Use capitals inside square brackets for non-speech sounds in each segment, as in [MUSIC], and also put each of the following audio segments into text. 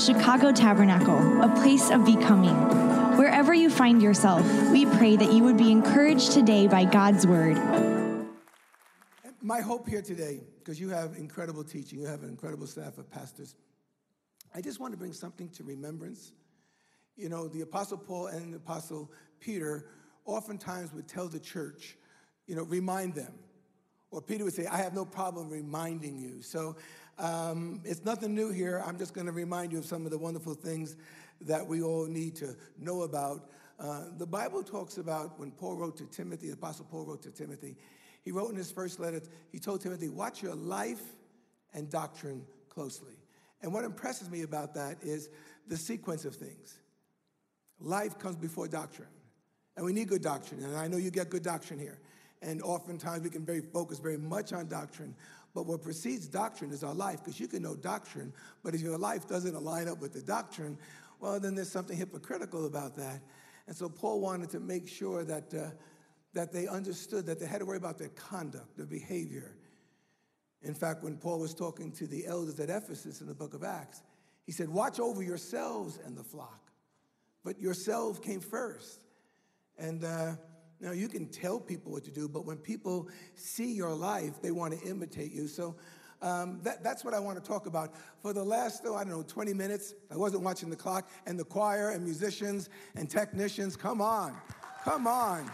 Chicago Tabernacle, a place of becoming. Wherever you find yourself, we pray that you would be encouraged today by God's word. My hope here today, because you have incredible teaching, you have an incredible staff of pastors, I just want to bring something to remembrance. You know, the Apostle Paul and the Apostle Peter oftentimes would tell the church, you know, remind them. Or Peter would say, I have no problem reminding you. So um, it's nothing new here. I'm just going to remind you of some of the wonderful things that we all need to know about. Uh, the Bible talks about when Paul wrote to Timothy, the Apostle Paul wrote to Timothy, he wrote in his first letter, he told Timothy, watch your life and doctrine closely. And what impresses me about that is the sequence of things. Life comes before doctrine. And we need good doctrine. And I know you get good doctrine here. And oftentimes we can very focus very much on doctrine. But what precedes doctrine is our life, because you can know doctrine, but if your life doesn't align up with the doctrine, well, then there's something hypocritical about that. And so Paul wanted to make sure that, uh, that they understood that they had to worry about their conduct, their behavior. In fact, when Paul was talking to the elders at Ephesus in the book of Acts, he said, Watch over yourselves and the flock. But yourself came first. And uh, now you can tell people what to do, but when people see your life, they want to imitate you. So um, that, that's what I want to talk about. For the last, oh, I don't know, 20 minutes, I wasn't watching the clock, and the choir and musicians and technicians, come on, come on.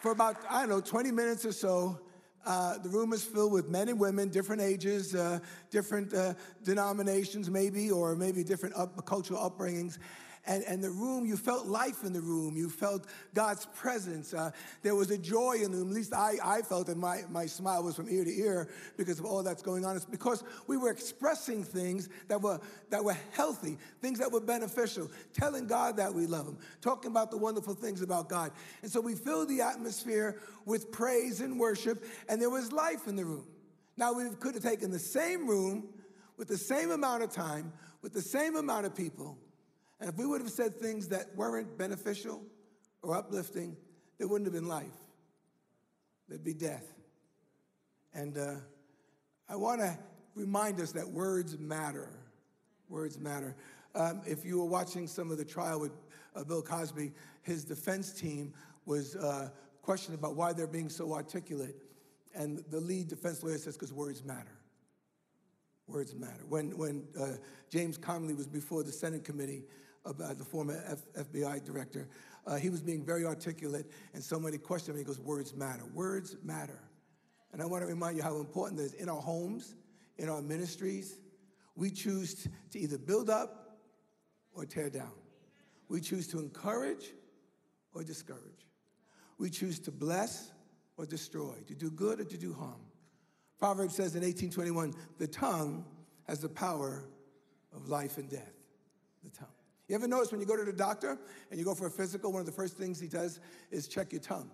For about, I don't know, 20 minutes or so, uh, the room is filled with men and women, different ages, uh, different uh, denominations, maybe, or maybe different up, cultural upbringings and, and the room, you felt life in the room. You felt God's presence. Uh, there was a joy in the room. At least I, I felt it. My, my smile was from ear to ear because of all that's going on. It's because we were expressing things that were, that were healthy, things that were beneficial, telling God that we love Him, talking about the wonderful things about God. And so we filled the atmosphere with praise and worship, and there was life in the room. Now, we could have taken the same room with the same amount of time, with the same amount of people, and if we would have said things that weren't beneficial or uplifting, there wouldn't have been life. There'd be death. And uh, I want to remind us that words matter. Words matter. Um, if you were watching some of the trial with uh, Bill Cosby, his defense team was uh, questioned about why they're being so articulate. And the lead defense lawyer says, because words matter. Words matter. When, when uh, James Comey was before the Senate committee, about the former F- FBI director. Uh, he was being very articulate, and somebody questioned him. He goes, "Words matter. Words matter." And I want to remind you how important it is in our homes, in our ministries. We choose to either build up or tear down. We choose to encourage or discourage. We choose to bless or destroy, to do good or to do harm. Proverbs says in 1821, the tongue has the power of life and death. The tongue. You ever notice when you go to the doctor and you go for a physical, one of the first things he does is check your tongue.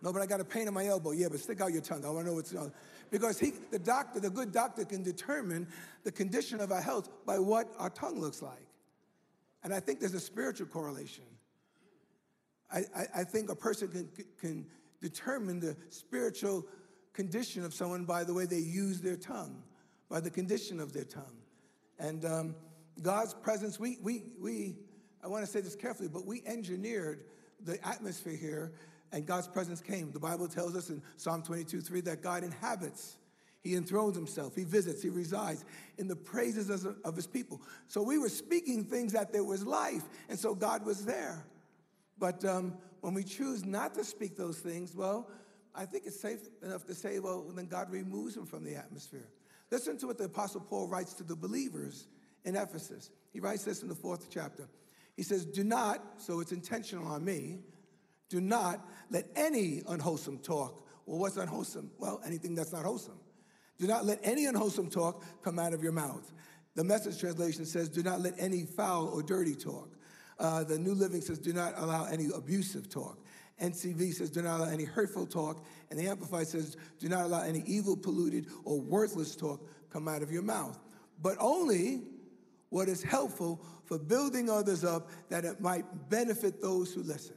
No, but I got a pain in my elbow. Yeah, but stick out your tongue. I want to know what's on. Because he, the doctor, the good doctor, can determine the condition of our health by what our tongue looks like. And I think there's a spiritual correlation. I, I, I think a person can, can determine the spiritual condition of someone by the way they use their tongue, by the condition of their tongue. And um, God's presence, we, we, we, I want to say this carefully, but we engineered the atmosphere here and God's presence came. The Bible tells us in Psalm 22 3 that God inhabits, He enthrones Himself, He visits, He resides in the praises of, His people. So we were speaking things that there was life, and so God was there. But um, when we choose not to speak those things, well, I think it's safe enough to say, well, then God removes him from the atmosphere. Listen to what the Apostle Paul writes to the believers in Ephesus. He writes this in the fourth chapter. He says, Do not, so it's intentional on me, do not let any unwholesome talk. Well, what's unwholesome? Well, anything that's not wholesome. Do not let any unwholesome talk come out of your mouth. The message translation says, Do not let any foul or dirty talk. Uh, the New Living says, Do not allow any abusive talk. NCV says, Do not allow any hurtful talk. And the Amplified says, Do not allow any evil, polluted, or worthless talk come out of your mouth. But only what is helpful for building others up that it might benefit those who listen.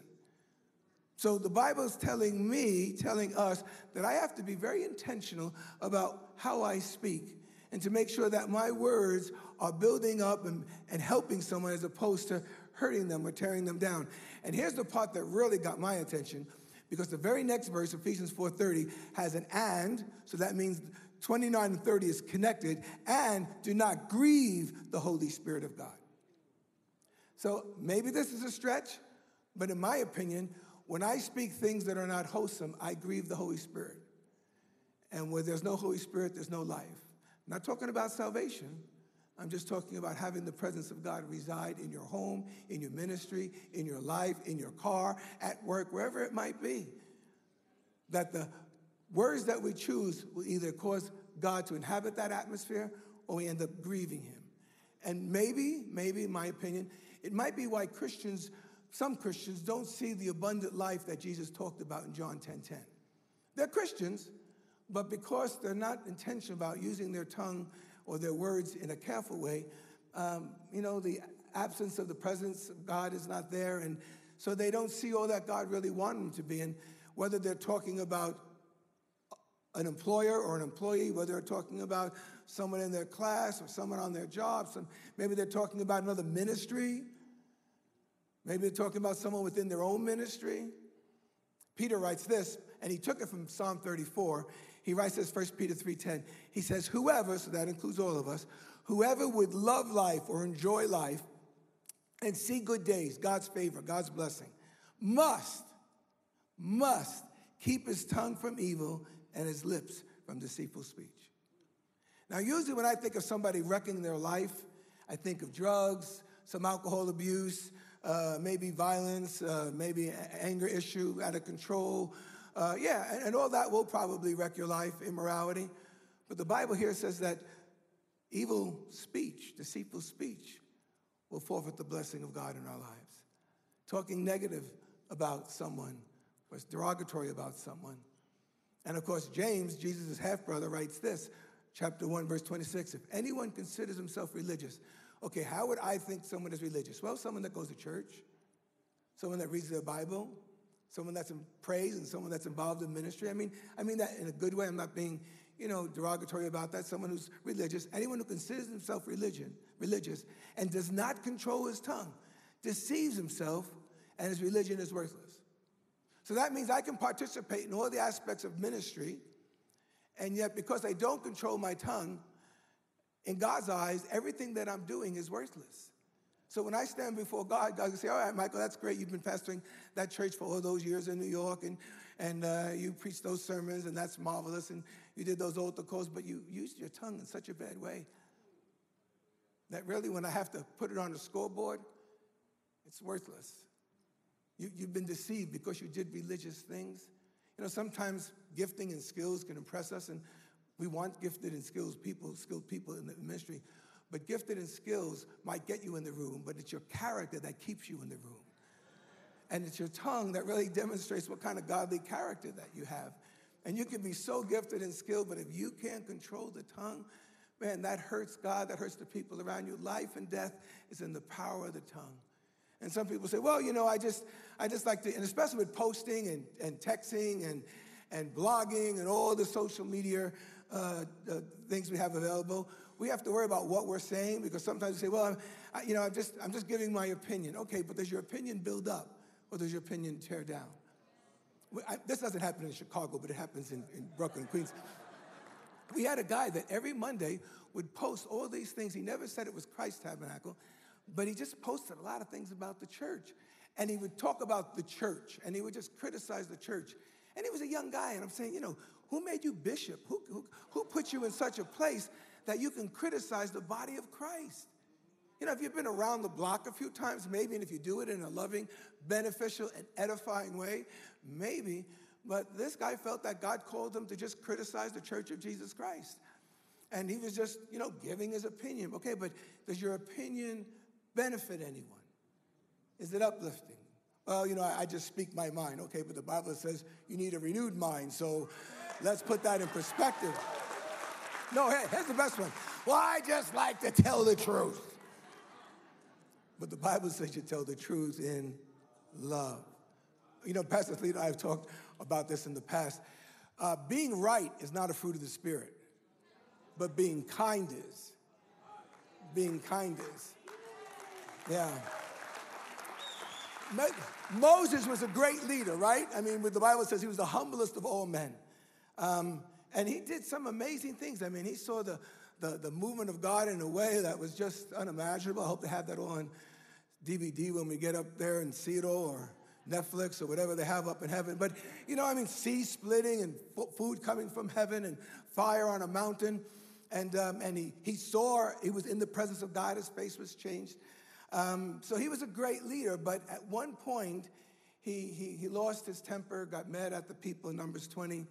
So the Bible is telling me, telling us that I have to be very intentional about how I speak and to make sure that my words are building up and, and helping someone as opposed to hurting them or tearing them down. And here's the part that really got my attention because the very next verse, Ephesians 4:30, has an and, so that means 29 and 30 is connected, and do not grieve the Holy Spirit of God. So maybe this is a stretch, but in my opinion, when I speak things that are not wholesome, I grieve the Holy Spirit. And where there's no Holy Spirit, there's no life. I'm not talking about salvation. I'm just talking about having the presence of God reside in your home, in your ministry, in your life, in your car, at work, wherever it might be. That the words that we choose will either cause God to inhabit that atmosphere or we end up grieving Him. And maybe, maybe, in my opinion, it might be why Christians, some Christians, don't see the abundant life that Jesus talked about in John 10 10. They're Christians, but because they're not intentional about using their tongue or their words in a careful way, um, you know, the absence of the presence of God is not there. And so they don't see all that God really wanted them to be. And whether they're talking about an employer or an employee, whether they're talking about someone in their class or someone on their job, some, maybe they're talking about another ministry, maybe they're talking about someone within their own ministry. Peter writes this, and he took it from Psalm 34. He writes this, 1 Peter 3.10. He says, whoever, so that includes all of us, whoever would love life or enjoy life and see good days, God's favor, God's blessing, must, must keep his tongue from evil and his lips from deceitful speech. Now, usually when I think of somebody wrecking their life, I think of drugs, some alcohol abuse, uh, maybe violence, uh, maybe anger issue out of control. Uh, yeah, and, and all that will probably wreck your life, immorality. But the Bible here says that evil speech, deceitful speech, will forfeit the blessing of God in our lives. Talking negative about someone, or derogatory about someone, and of course, James, Jesus' half brother, writes this, chapter 1, verse 26. If anyone considers himself religious, okay, how would I think someone is religious? Well, someone that goes to church, someone that reads their Bible, someone that's in praise, and someone that's involved in ministry. I mean, I mean that in a good way. I'm not being, you know, derogatory about that. Someone who's religious, anyone who considers himself religion, religious, and does not control his tongue, deceives himself, and his religion is worthless. So that means I can participate in all the aspects of ministry, and yet because I don't control my tongue, in God's eyes, everything that I'm doing is worthless. So when I stand before God, God can say, All right, Michael, that's great. You've been pastoring that church for all those years in New York, and, and uh, you preached those sermons, and that's marvelous, and you did those altar calls, but you used your tongue in such a bad way that really, when I have to put it on the scoreboard, it's worthless. You, you've been deceived because you did religious things. You know, sometimes gifting and skills can impress us, and we want gifted and skilled people, skilled people in the ministry. But gifted and skills might get you in the room, but it's your character that keeps you in the room. And it's your tongue that really demonstrates what kind of godly character that you have. And you can be so gifted and skilled, but if you can't control the tongue, man, that hurts God, that hurts the people around you. Life and death is in the power of the tongue. And some people say, well, you know, I just, I just like to, and especially with posting and, and texting and, and blogging and all the social media uh, uh, things we have available, we have to worry about what we're saying because sometimes we say, well, I'm, you know, I'm just, I'm just giving my opinion. Okay, but does your opinion build up or does your opinion tear down? I, this doesn't happen in Chicago, but it happens in, in Brooklyn, Queens. We had a guy that every Monday would post all these things. He never said it was Christ Tabernacle. But he just posted a lot of things about the church. And he would talk about the church and he would just criticize the church. And he was a young guy, and I'm saying, you know, who made you bishop? Who, who, who put you in such a place that you can criticize the body of Christ? You know, if you've been around the block a few times, maybe, and if you do it in a loving, beneficial, and edifying way, maybe. But this guy felt that God called him to just criticize the church of Jesus Christ. And he was just, you know, giving his opinion. Okay, but does your opinion benefit anyone? Is it uplifting? Well, you know, I, I just speak my mind. Okay, but the Bible says you need a renewed mind. So let's put that in perspective. No, here's the best one. Well, I just like to tell the truth. But the Bible says you tell the truth in love. You know, Pastor Lee and I have talked about this in the past. Uh, being right is not a fruit of the Spirit, but being kind is. Being kind is. Yeah. Moses was a great leader, right? I mean, the Bible says he was the humblest of all men. Um, and he did some amazing things. I mean, he saw the, the, the movement of God in a way that was just unimaginable. I hope to have that on DVD when we get up there and see it all, or Netflix, or whatever they have up in heaven. But, you know, I mean, sea splitting and food coming from heaven and fire on a mountain. And, um, and he, he saw, he was in the presence of God, his face was changed. Um, so he was a great leader, but at one point, he, he, he lost his temper, got mad at the people in Numbers 20,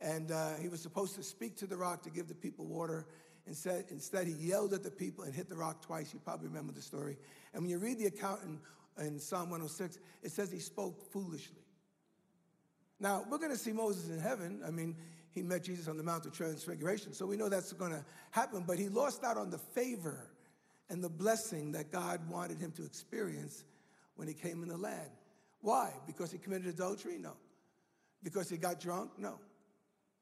and uh, he was supposed to speak to the rock to give the people water. Instead, instead, he yelled at the people and hit the rock twice. You probably remember the story. And when you read the account in, in Psalm 106, it says he spoke foolishly. Now, we're going to see Moses in heaven. I mean, he met Jesus on the Mount of Transfiguration, so we know that's going to happen, but he lost out on the favor and the blessing that God wanted him to experience when he came in the land. Why? Because he committed adultery? No. Because he got drunk? No.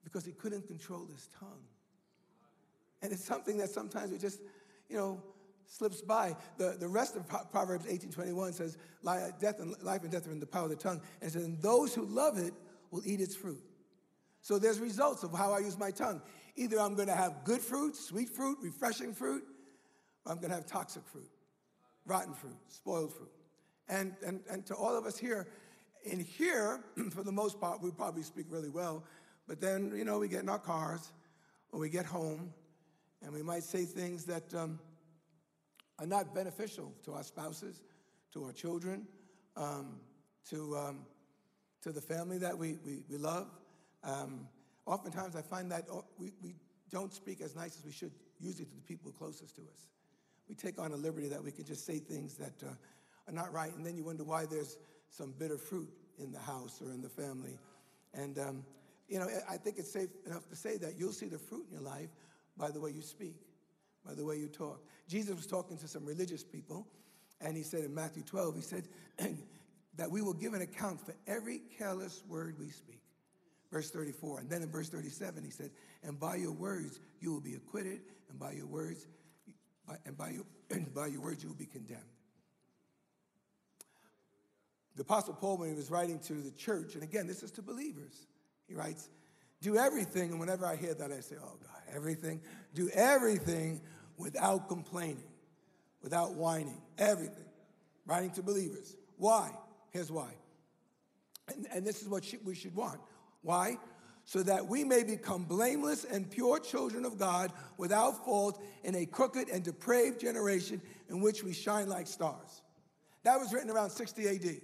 Because he couldn't control his tongue. And it's something that sometimes we just, you know, slips by. The, the rest of Proverbs 18:21 says, death and, life and death are in the power of the tongue. And it says, and those who love it will eat its fruit. So there's results of how I use my tongue. Either I'm going to have good fruit, sweet fruit, refreshing fruit, or I'm going to have toxic fruit, rotten fruit, spoiled fruit. And, and, and to all of us here, in here, [CLEARS THROAT] for the most part, we probably speak really well, but then, you know, we get in our cars or we get home and we might say things that um, are not beneficial to our spouses, to our children, um, to, um, to the family that we, we, we love. Um, oftentimes, I find that oh, we, we don't speak as nice as we should, usually to the people closest to us we take on a liberty that we can just say things that uh, are not right, and then you wonder why there's some bitter fruit in the house or in the family. And, um, you know, I think it's safe enough to say that you'll see the fruit in your life by the way you speak, by the way you talk. Jesus was talking to some religious people, and he said in Matthew 12, he said [CLEARS THROAT] that we will give an account for every careless word we speak. Verse 34. And then in verse 37, he said, And by your words you will be acquitted, and by your words by, and by your, [CLEARS THROAT] and by your words you will be condemned. The Apostle Paul, when he was writing to the church, and again, this is to believers, he writes, Do everything, and whenever I hear that, I say, Oh God, everything. Do everything without complaining, without whining, everything. Writing to believers. Why? Here's why. And, and this is what we should want. Why? so that we may become blameless and pure children of God without fault in a crooked and depraved generation in which we shine like stars. That was written around 60 AD.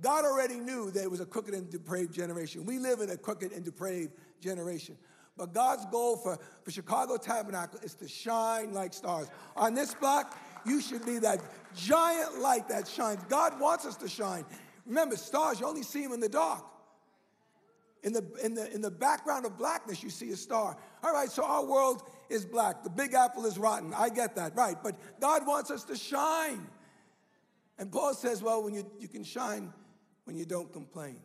God already knew that it was a crooked and depraved generation. We live in a crooked and depraved generation. But God's goal for, for Chicago Tabernacle is to shine like stars. On this block, you should be that giant light that shines. God wants us to shine. Remember, stars, you only see them in the dark. In the, in, the, in the background of blackness, you see a star. All right, so our world is black. The big apple is rotten. I get that, right. But God wants us to shine. And Paul says, well, when you, you can shine when you don't complain,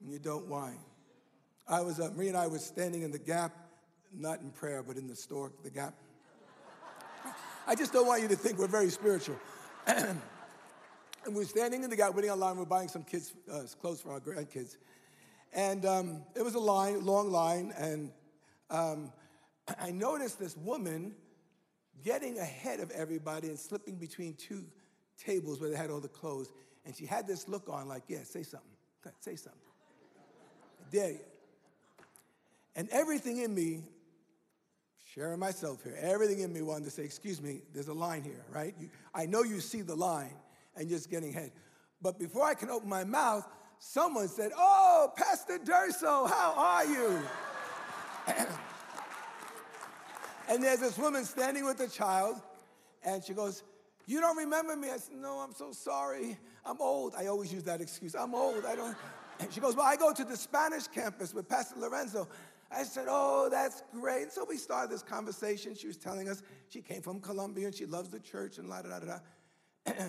when you don't whine. I was, uh, Maria and I was standing in the gap, not in prayer, but in the store, the gap. I just don't want you to think we're very spiritual. [CLEARS THROAT] and we're standing in the gap, waiting online. We're buying some kids' uh, clothes for our grandkids. And um, it was a line, long line, and um, [CLEARS THROAT] I noticed this woman getting ahead of everybody and slipping between two tables where they had all the clothes. And she had this look on, like, yeah, say something. Say something. I dare you. And everything in me, sharing myself here, everything in me wanted to say, excuse me, there's a line here, right? You, I know you see the line and you're just getting ahead. But before I can open my mouth, someone said, Oh, Pastor Durso, how are you? [CLEARS THROAT] and there's this woman standing with a child, and she goes, You don't remember me? I said, No, I'm so sorry. I'm old. I always use that excuse. I'm old. I don't. [LAUGHS] And she goes, Well, I go to the Spanish campus with Pastor Lorenzo. I said, Oh, that's great. And so we started this conversation. She was telling us she came from Colombia and she loves the church and la da da da. [CLEARS THROAT]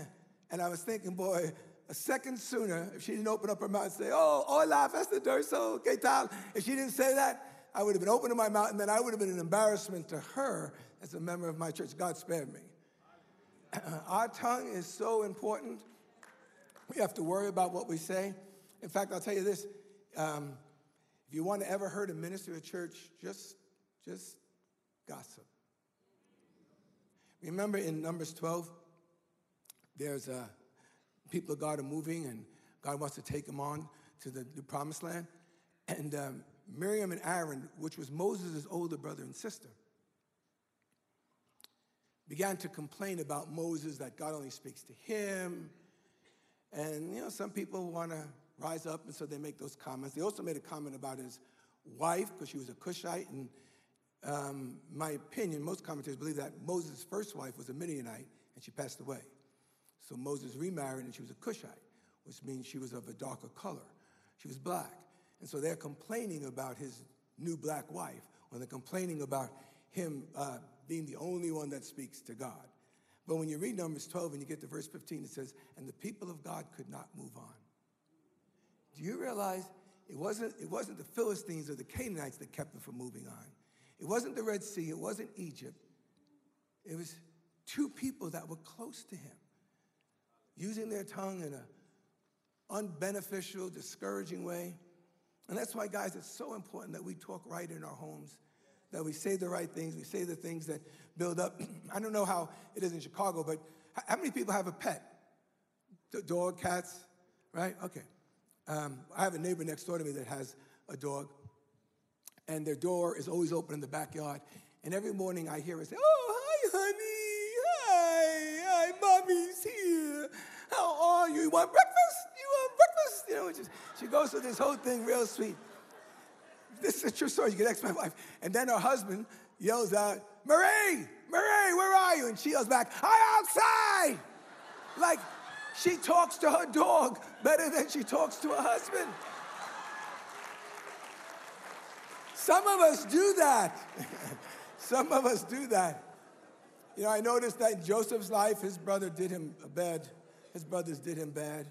and I was thinking, boy, a second sooner, if she didn't open up her mouth and say, Oh, hola, Pastor Durso, ¿qué tal? If she didn't say that, I would have been opening my mouth and then I would have been an embarrassment to her as a member of my church. God spared me. [CLEARS THROAT] Our tongue is so important. We have to worry about what we say. In fact, I'll tell you this um, if you want to ever hurt a minister of church, just, just gossip. Remember in Numbers 12, there's a, uh, people of God are moving and God wants to take them on to the, the promised land. And um, Miriam and Aaron, which was Moses' older brother and sister, began to complain about Moses that God only speaks to him. And, you know, some people want to rise up, and so they make those comments. They also made a comment about his wife, because she was a Cushite. And um, my opinion, most commentators believe that Moses' first wife was a Midianite, and she passed away. So Moses remarried, and she was a Cushite, which means she was of a darker color. She was black. And so they're complaining about his new black wife, when they're complaining about him uh, being the only one that speaks to God. But when you read Numbers 12 and you get to verse 15, it says, And the people of God could not move on. Do you realize it wasn't, it wasn't the Philistines or the Canaanites that kept them from moving on? It wasn't the Red Sea, it wasn't Egypt. It was two people that were close to him, using their tongue in an unbeneficial, discouraging way. And that's why, guys, it's so important that we talk right in our homes, that we say the right things, we say the things that build up. [CLEARS THROAT] I don't know how it is in Chicago, but how many people have a pet? Dog, cats, right? Okay. Um, I have a neighbor next door to me that has a dog, and their door is always open in the backyard. And every morning I hear her say, Oh, hi, honey. Hi, hi, mommy's here. How are you? You want breakfast? You want breakfast? You know, just, she goes through this whole thing real sweet. This is a true story. You can ask my wife. And then her husband yells out, Marie, Marie, where are you? And she yells back, I'm outside. Like, she talks to her dog better than she talks to her husband. Some of us do that. [LAUGHS] Some of us do that. You know, I noticed that in Joseph's life, his brother did him bad. His brothers did him bad.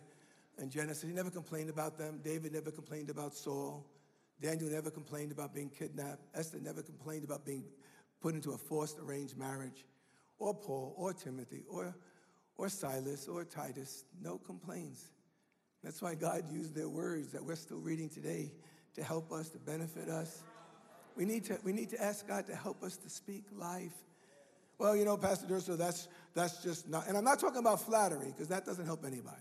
In Genesis, he never complained about them. David never complained about Saul. Daniel never complained about being kidnapped. Esther never complained about being put into a forced arranged marriage. Or Paul, or Timothy, or or Silas or Titus, no complaints. That's why God used their words that we're still reading today to help us, to benefit us. We need to, we need to ask God to help us to speak life. Well, you know, Pastor Durso, that's, that's just not, and I'm not talking about flattery because that doesn't help anybody.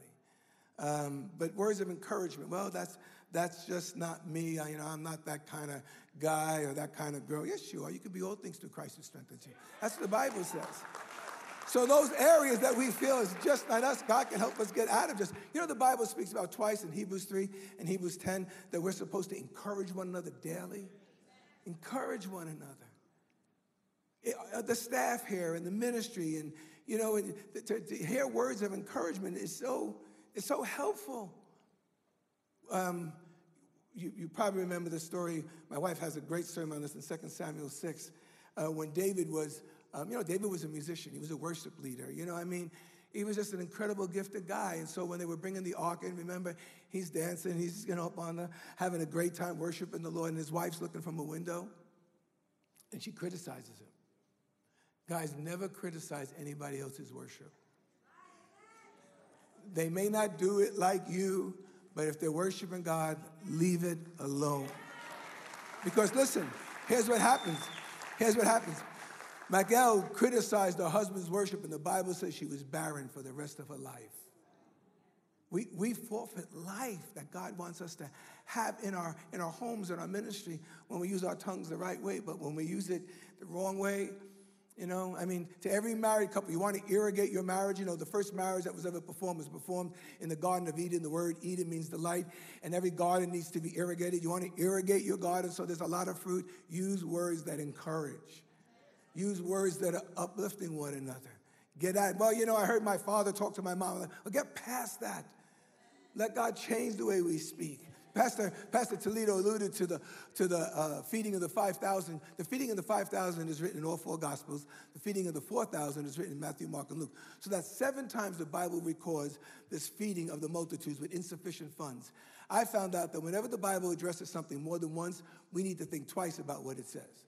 Um, but words of encouragement, well, that's, that's just not me. I, you know, I'm not that kind of guy or that kind of girl. Yes, you are. You can be all things through Christ who strengthens you. That's what the Bible says. So those areas that we feel is just not us, God can help us get out of just. You know, the Bible speaks about twice in Hebrews 3 and Hebrews 10 that we're supposed to encourage one another daily. Encourage one another. It, uh, the staff here and the ministry and, you know, and to, to, hear words of encouragement is so, is so helpful. Um, you, you, probably remember the story. My wife has a great sermon on this in 2 Samuel 6 uh, when David was um, you know, David was a musician, he was a worship leader. You know, I mean, he was just an incredible gifted guy. And so when they were bringing the ark in, remember, he's dancing, he's you know up on the having a great time worshiping the Lord, and his wife's looking from a window, and she criticizes him. Guys, never criticize anybody else's worship. They may not do it like you, but if they're worshiping God, leave it alone. Because listen, here's what happens. Here's what happens. Michal criticized her husband's worship, and the Bible says she was barren for the rest of her life. We, we forfeit life that God wants us to have in our, in our homes in our ministry when we use our tongues the right way, but when we use it the wrong way, you know, I mean, to every married couple, you want to irrigate your marriage. You know, the first marriage that was ever performed was performed in the Garden of Eden. The word Eden means delight, and every garden needs to be irrigated. You want to irrigate your garden so there's a lot of fruit. Use words that encourage. Use words that are uplifting one another. Get at, well, you know, I heard my father talk to my mom. Well, get past that. Let God change the way we speak. Pastor, Pastor Toledo alluded to the, to the uh, feeding of the 5,000. The feeding of the 5,000 is written in all four Gospels. The feeding of the 4,000 is written in Matthew, Mark, and Luke. So that's seven times the Bible records this feeding of the multitudes with insufficient funds. I found out that whenever the Bible addresses something more than once, we need to think twice about what it says.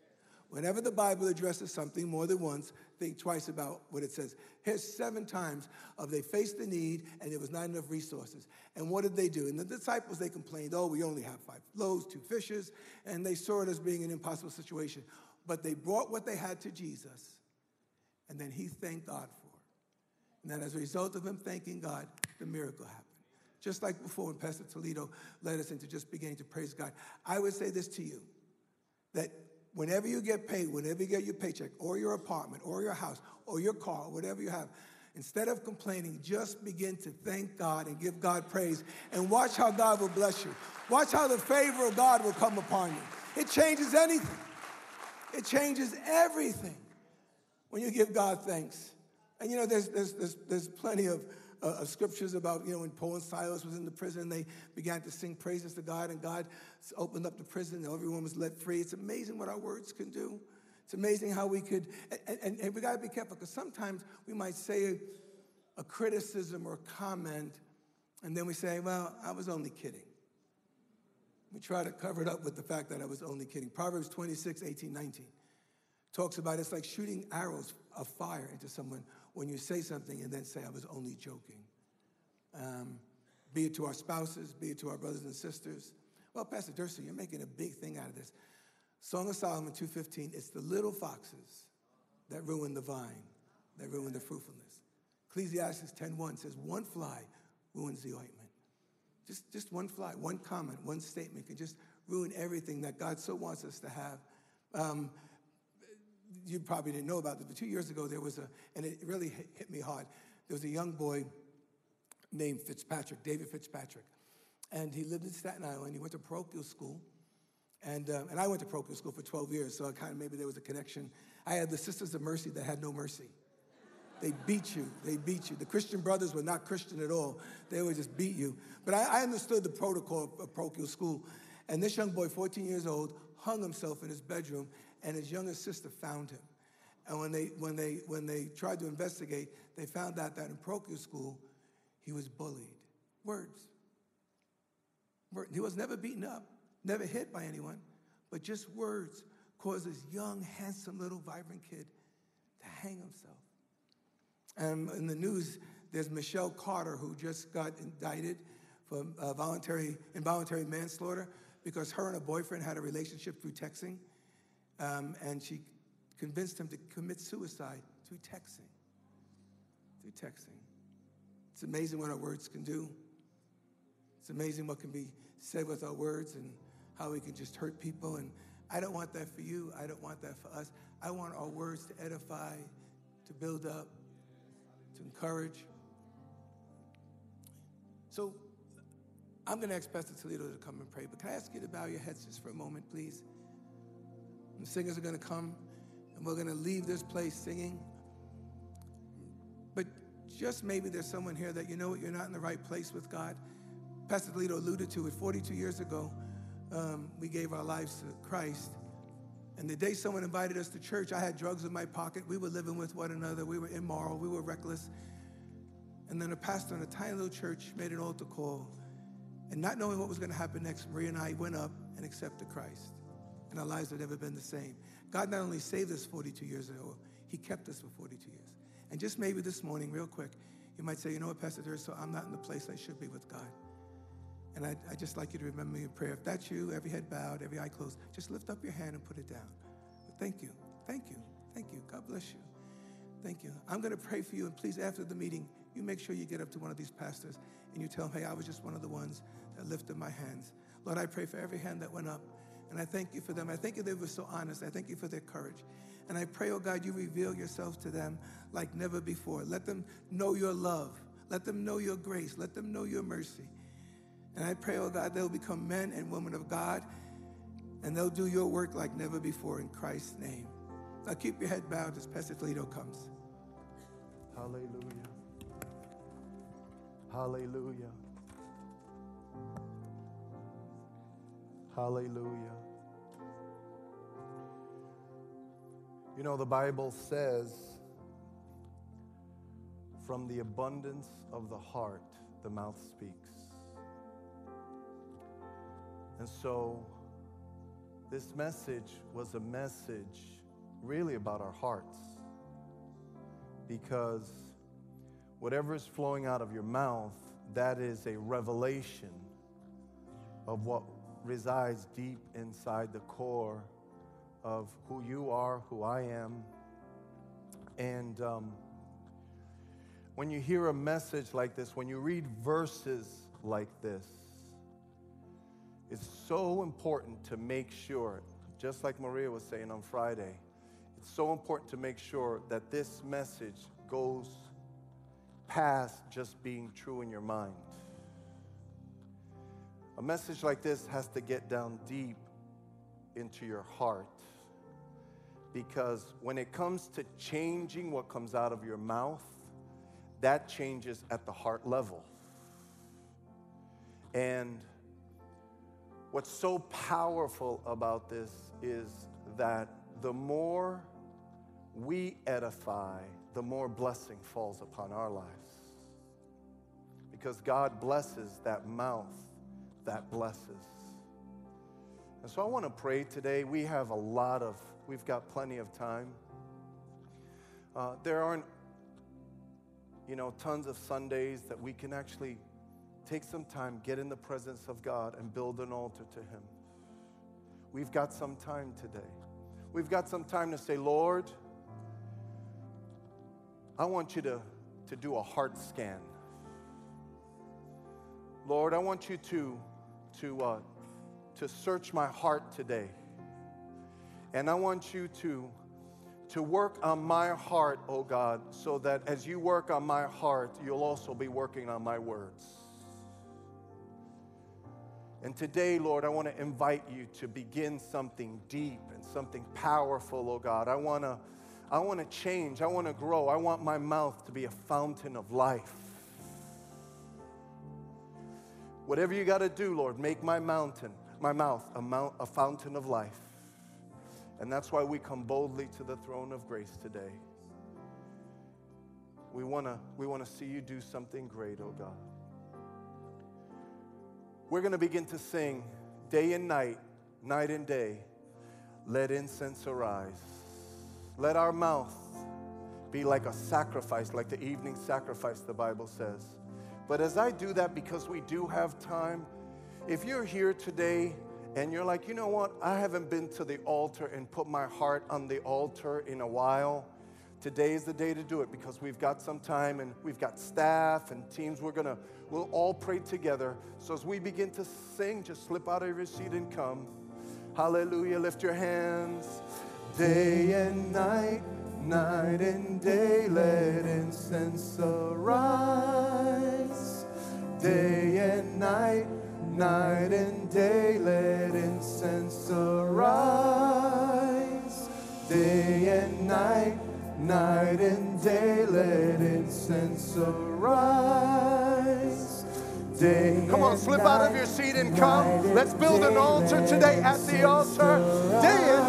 Whenever the Bible addresses something more than once, think twice about what it says. Here's seven times of they faced the need and there was not enough resources. And what did they do? And the disciples, they complained, oh, we only have five loaves, two fishes, and they saw it as being an impossible situation. But they brought what they had to Jesus, and then he thanked God for it. And then as a result of him thanking God, the miracle happened. Just like before when Pastor Toledo led us into just beginning to praise God. I would say this to you, that whenever you get paid, whenever you get your paycheck, or your apartment, or your house, or your car, whatever you have, instead of complaining, just begin to thank God and give God praise and watch how God will bless you. Watch how the favor of God will come upon you. It changes anything, it changes everything when you give God thanks. And you know, there's, there's, there's, there's plenty of uh, scriptures about, you know, when Paul and Silas was in the prison, they began to sing praises to God, and God opened up the prison, and everyone was let free. It's amazing what our words can do. It's amazing how we could, and, and, and we got to be careful because sometimes we might say a, a criticism or a comment, and then we say, well, I was only kidding. We try to cover it up with the fact that I was only kidding. Proverbs 26, 18, 19 talks about it's like shooting arrows of fire into someone when you say something and then say, I was only joking. Um, be it to our spouses, be it to our brothers and sisters. Well, Pastor Durso, you're making a big thing out of this. Song of Solomon 2.15, it's the little foxes that ruin the vine, that ruin the fruitfulness. Ecclesiastes 10.1 says, one fly ruins the ointment. Just, just one fly, one comment, one statement can just ruin everything that God so wants us to have. Um, you probably didn't know about this, but two years ago there was a, and it really hit me hard. There was a young boy named Fitzpatrick, David Fitzpatrick, and he lived in Staten Island. He went to parochial school, and um, and I went to parochial school for 12 years, so I kind of maybe there was a connection. I had the Sisters of Mercy that had no mercy. They beat you. They beat you. The Christian brothers were not Christian at all. They would just beat you. But I, I understood the protocol of parochial school. And this young boy, 14 years old, hung himself in his bedroom and his younger sister found him. And when they, when they, when they tried to investigate, they found out that in parochial school, he was bullied. Words. He was never beaten up, never hit by anyone, but just words caused this young, handsome, little, vibrant kid to hang himself. And in the news, there's Michelle Carter, who just got indicted for uh, voluntary, involuntary manslaughter because her and her boyfriend had a relationship through texting. Um, and she convinced him to commit suicide through texting. Through texting. It's amazing what our words can do. It's amazing what can be said with our words and how we can just hurt people. And I don't want that for you. I don't want that for us. I want our words to edify, to build up, to encourage. So I'm going to ask Pastor Toledo to come and pray, but can I ask you to bow your heads just for a moment, please? The singers are going to come and we're going to leave this place singing. But just maybe there's someone here that you know what, you're not in the right place with God. Pastor Toledo alluded to it 42 years ago. Um, we gave our lives to Christ. And the day someone invited us to church, I had drugs in my pocket. We were living with one another. We were immoral. We were reckless. And then a pastor in a tiny little church made an altar call. And not knowing what was going to happen next, Maria and I went up and accepted Christ and our lives have never been the same. God not only saved us 42 years ago, He kept us for 42 years. And just maybe this morning, real quick, you might say, you know what, Pastor Durso, so I'm not in the place I should be with God. And I, I just like you to remember me in prayer. If that's you, every head bowed, every eye closed, just lift up your hand and put it down. Thank you. Thank you. Thank you. God bless you. Thank you. I'm going to pray for you. And please, after the meeting, you make sure you get up to one of these pastors and you tell them, hey, I was just one of the ones that lifted my hands. Lord, I pray for every hand that went up. And I thank you for them. I thank you they were so honest. I thank you for their courage. And I pray, oh God, you reveal yourself to them like never before. Let them know your love. Let them know your grace. Let them know your mercy. And I pray, oh God, they'll become men and women of God and they'll do your work like never before in Christ's name. Now keep your head bowed as Pastor Toledo comes. Hallelujah. Hallelujah. Hallelujah. You know, the Bible says, from the abundance of the heart, the mouth speaks. And so, this message was a message really about our hearts. Because whatever is flowing out of your mouth, that is a revelation of what resides deep inside the core of who you are, who I am. And um, when you hear a message like this, when you read verses like this, it's so important to make sure, just like Maria was saying on Friday, it's so important to make sure that this message goes past just being true in your mind. A message like this has to get down deep into your heart because when it comes to changing what comes out of your mouth, that changes at the heart level. And what's so powerful about this is that the more we edify, the more blessing falls upon our lives. Because God blesses that mouth that blesses. And so I want to pray today. We have a lot of, we've got plenty of time. Uh, there aren't, you know, tons of Sundays that we can actually take some time, get in the presence of God, and build an altar to Him. We've got some time today. We've got some time to say, Lord, I want you to, to do a heart scan. Lord, I want you to, to, uh, to search my heart today. And I want you to, to work on my heart, oh God, so that as you work on my heart, you'll also be working on my words. And today, Lord, I want to invite you to begin something deep and something powerful, oh God. I want to I want to change. I want to grow. I want my mouth to be a fountain of life. Whatever you got to do, Lord, make my mountain, my mouth, a, mount, a fountain of life. And that's why we come boldly to the throne of grace today. We want to we want to see you do something great, oh God. We're going to begin to sing day and night, night and day. Let incense arise. Let our mouth be like a sacrifice, like the evening sacrifice, the Bible says. But as I do that, because we do have time, if you're here today and you're like, you know what, I haven't been to the altar and put my heart on the altar in a while. Today is the day to do it because we've got some time and we've got staff and teams. We're gonna, we'll all pray together. So as we begin to sing, just slip out of your seat and come. Hallelujah. Lift your hands day and night, night and day, let incense arise. Day and night, night and day, let incense arise. Day and night, night and day, let incense arise. Day come on, slip out of your seat and come. Let's build an altar today at the altar. Day and night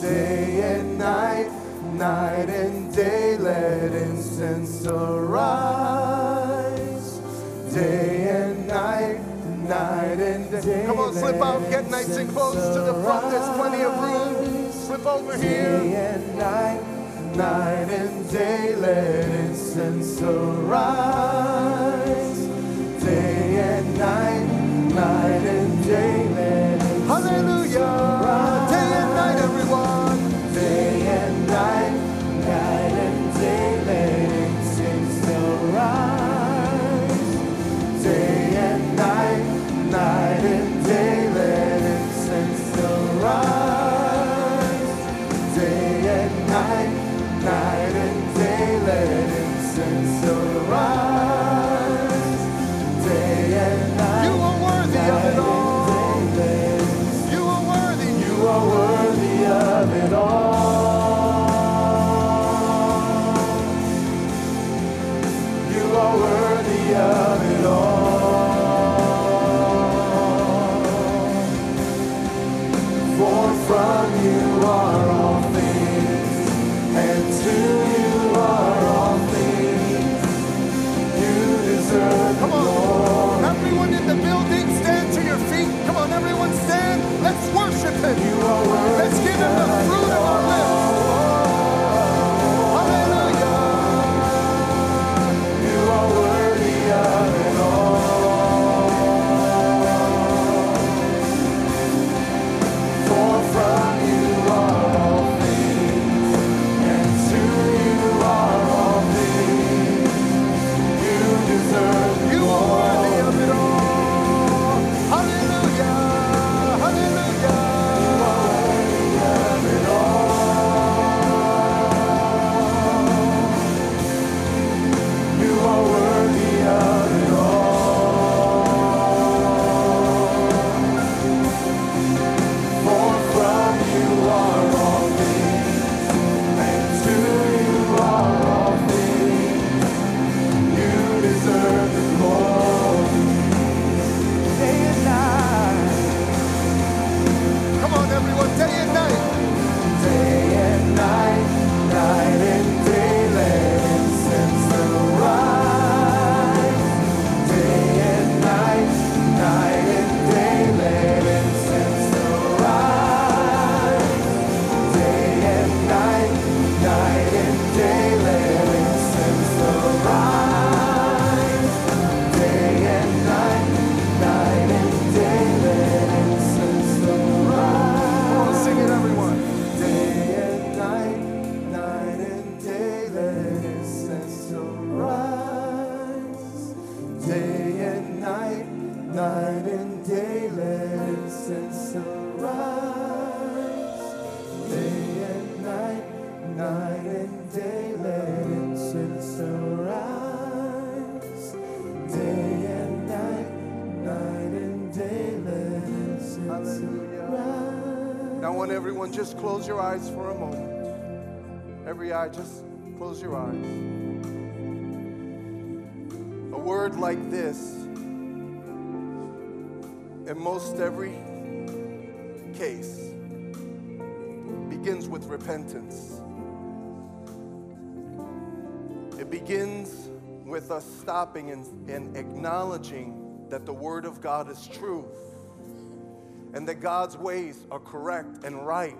day and night, night and day, let incense arise. Day and night, night and day. Come on, slip out, get nice and close to the front. There's plenty of room. Slip over here. Day and night, night and day, let incense arise. Day and night, night and day, let incense Hallelujah. Just close your eyes for a moment. Every eye, just close your eyes. A word like this, in most every case, begins with repentance. It begins with us stopping and, and acknowledging that the Word of God is true and that God's ways are correct and right.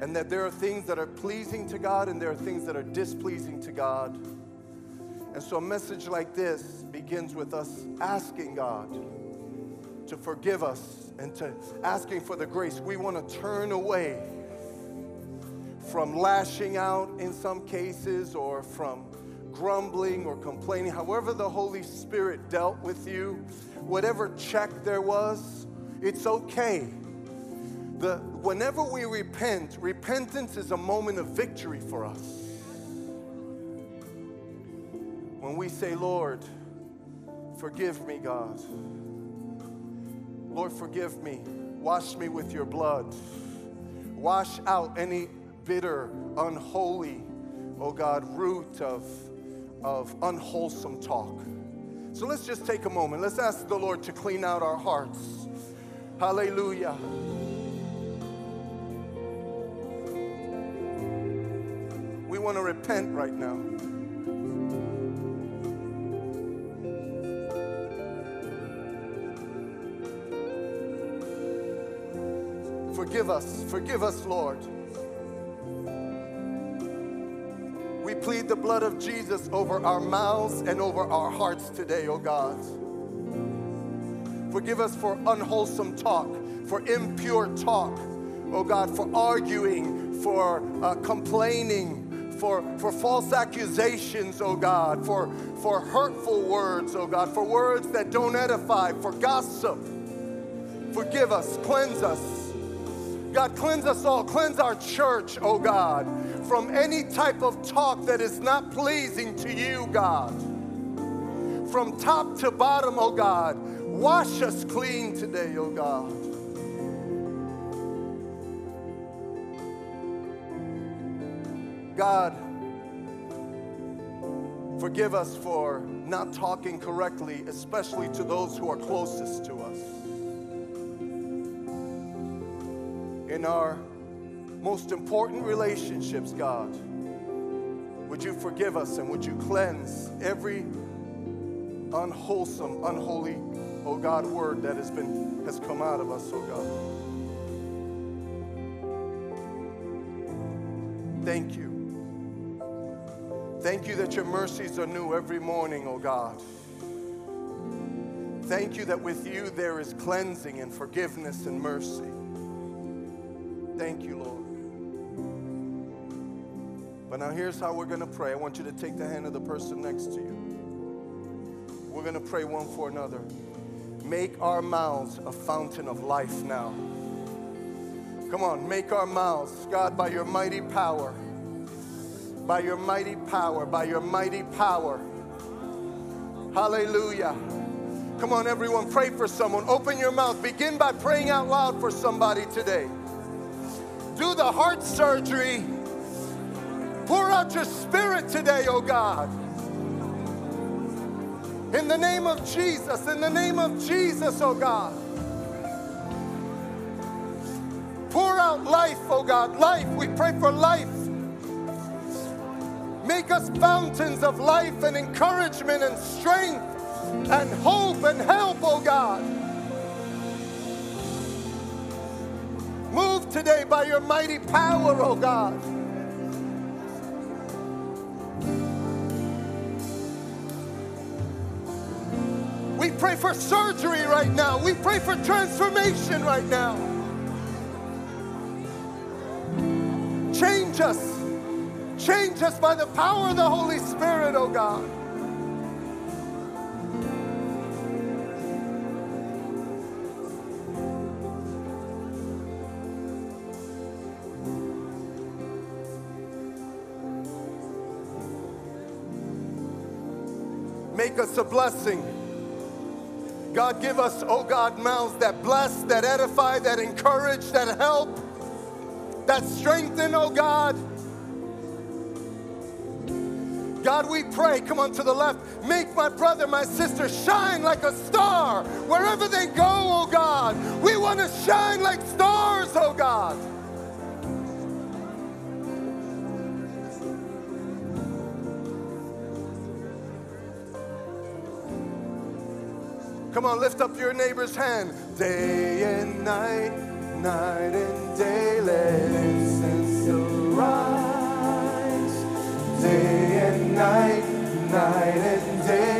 And that there are things that are pleasing to God and there are things that are displeasing to God. And so a message like this begins with us asking God to forgive us and to asking for the grace. We want to turn away from lashing out in some cases or from grumbling or complaining. However, the Holy Spirit dealt with you, whatever check there was, it's okay. The, whenever we repent, repentance is a moment of victory for us. When we say, Lord, forgive me, God. Lord, forgive me. Wash me with your blood. Wash out any bitter, unholy, oh God, root of, of unwholesome talk. So let's just take a moment. Let's ask the Lord to clean out our hearts. Hallelujah. We want to repent right now. Forgive us. Forgive us, Lord. Plead the blood of Jesus over our mouths and over our hearts today, oh God. Forgive us for unwholesome talk, for impure talk, oh God, for arguing, for uh, complaining, for, for false accusations, oh God, for, for hurtful words, oh God, for words that don't edify, for gossip. Forgive us, cleanse us. God, cleanse us all. Cleanse our church, oh God, from any type of talk that is not pleasing to you, God. From top to bottom, oh God, wash us clean today, oh God. God, forgive us for not talking correctly, especially to those who are closest to us. in our most important relationships, God. Would you forgive us and would you cleanse every unwholesome, unholy oh God, word that has been has come out of us, oh God. Thank you. Thank you that your mercies are new every morning, oh God. Thank you that with you there is cleansing and forgiveness and mercy. Thank you, Lord. But now here's how we're going to pray. I want you to take the hand of the person next to you. We're going to pray one for another. Make our mouths a fountain of life now. Come on, make our mouths, God, by your mighty power, by your mighty power, by your mighty power. Hallelujah. Come on, everyone, pray for someone. Open your mouth. Begin by praying out loud for somebody today. Do the heart surgery. Pour out your spirit today, oh God. In the name of Jesus, in the name of Jesus, oh God. Pour out life, oh God, life. We pray for life. Make us fountains of life and encouragement and strength and hope and help, oh God. Move today by your mighty power, oh God. Pray for surgery right now. We pray for transformation right now. Change us. Change us by the power of the Holy Spirit, oh God. Make us a blessing. God, give us, oh God, mouths that bless, that edify, that encourage, that help, that strengthen, oh God. God, we pray, come on to the left, make my brother, my sister shine like a star wherever they go, oh God. We want to shine like stars, oh God. Come on, lift up your neighbor's hand. Day and night, night and day, let incense arise. Day and night, night and day,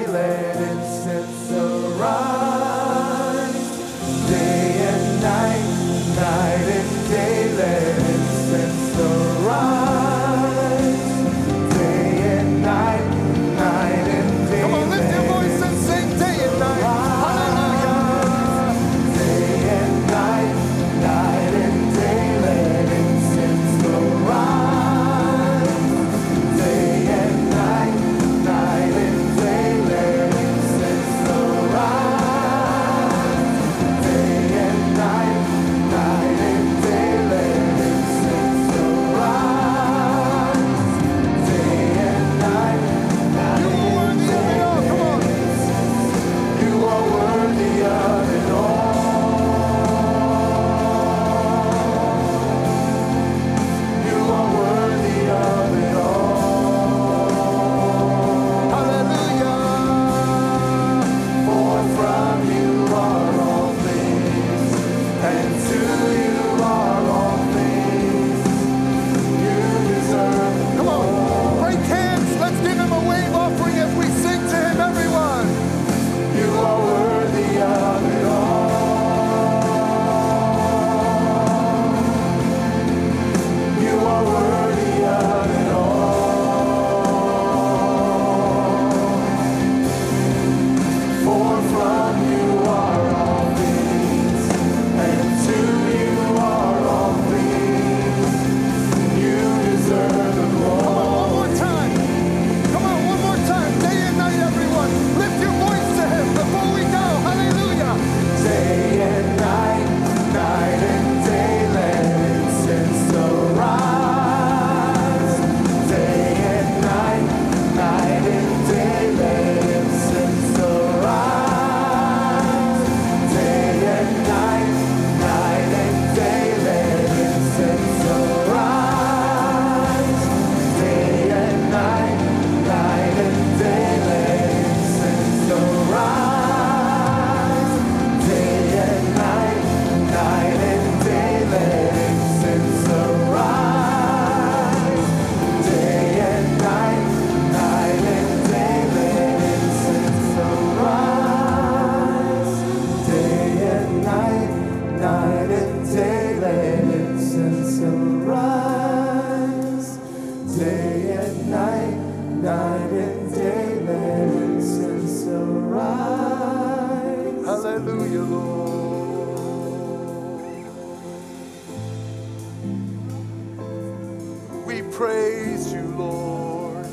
We praise you, Lord.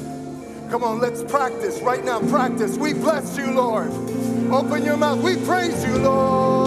Come on, let's practice right now. Practice. We bless you, Lord. Open your mouth. We praise you, Lord.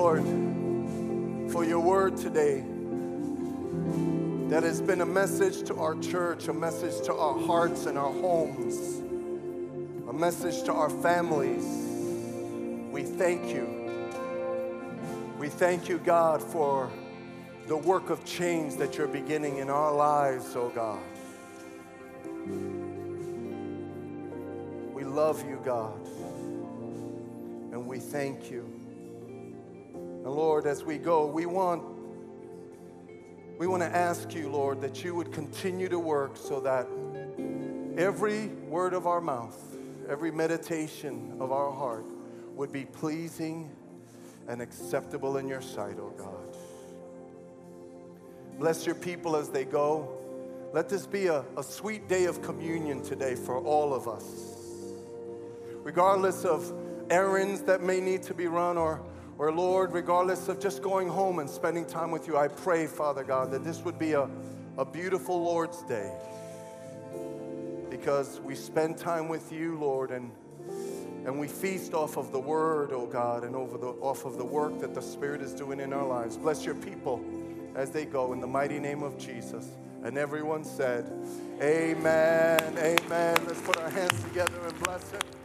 Lord, for your word today that has been a message to our church, a message to our hearts and our homes, a message to our families. We thank you. We thank you, God, for the work of change that you're beginning in our lives, oh God. We love you, God, and we thank you. And Lord, as we go, we want we want to ask you, Lord, that you would continue to work so that every word of our mouth, every meditation of our heart would be pleasing and acceptable in your sight, oh God. Bless your people as they go. Let this be a, a sweet day of communion today for all of us. Regardless of errands that may need to be run or or Lord, regardless of just going home and spending time with you, I pray, Father God, that this would be a, a beautiful Lord's Day because we spend time with you, Lord, and, and we feast off of the Word, oh God, and over the, off of the work that the Spirit is doing in our lives. Bless your people as they go in the mighty name of Jesus. And everyone said, Amen, amen. Let's put our hands together and bless Him.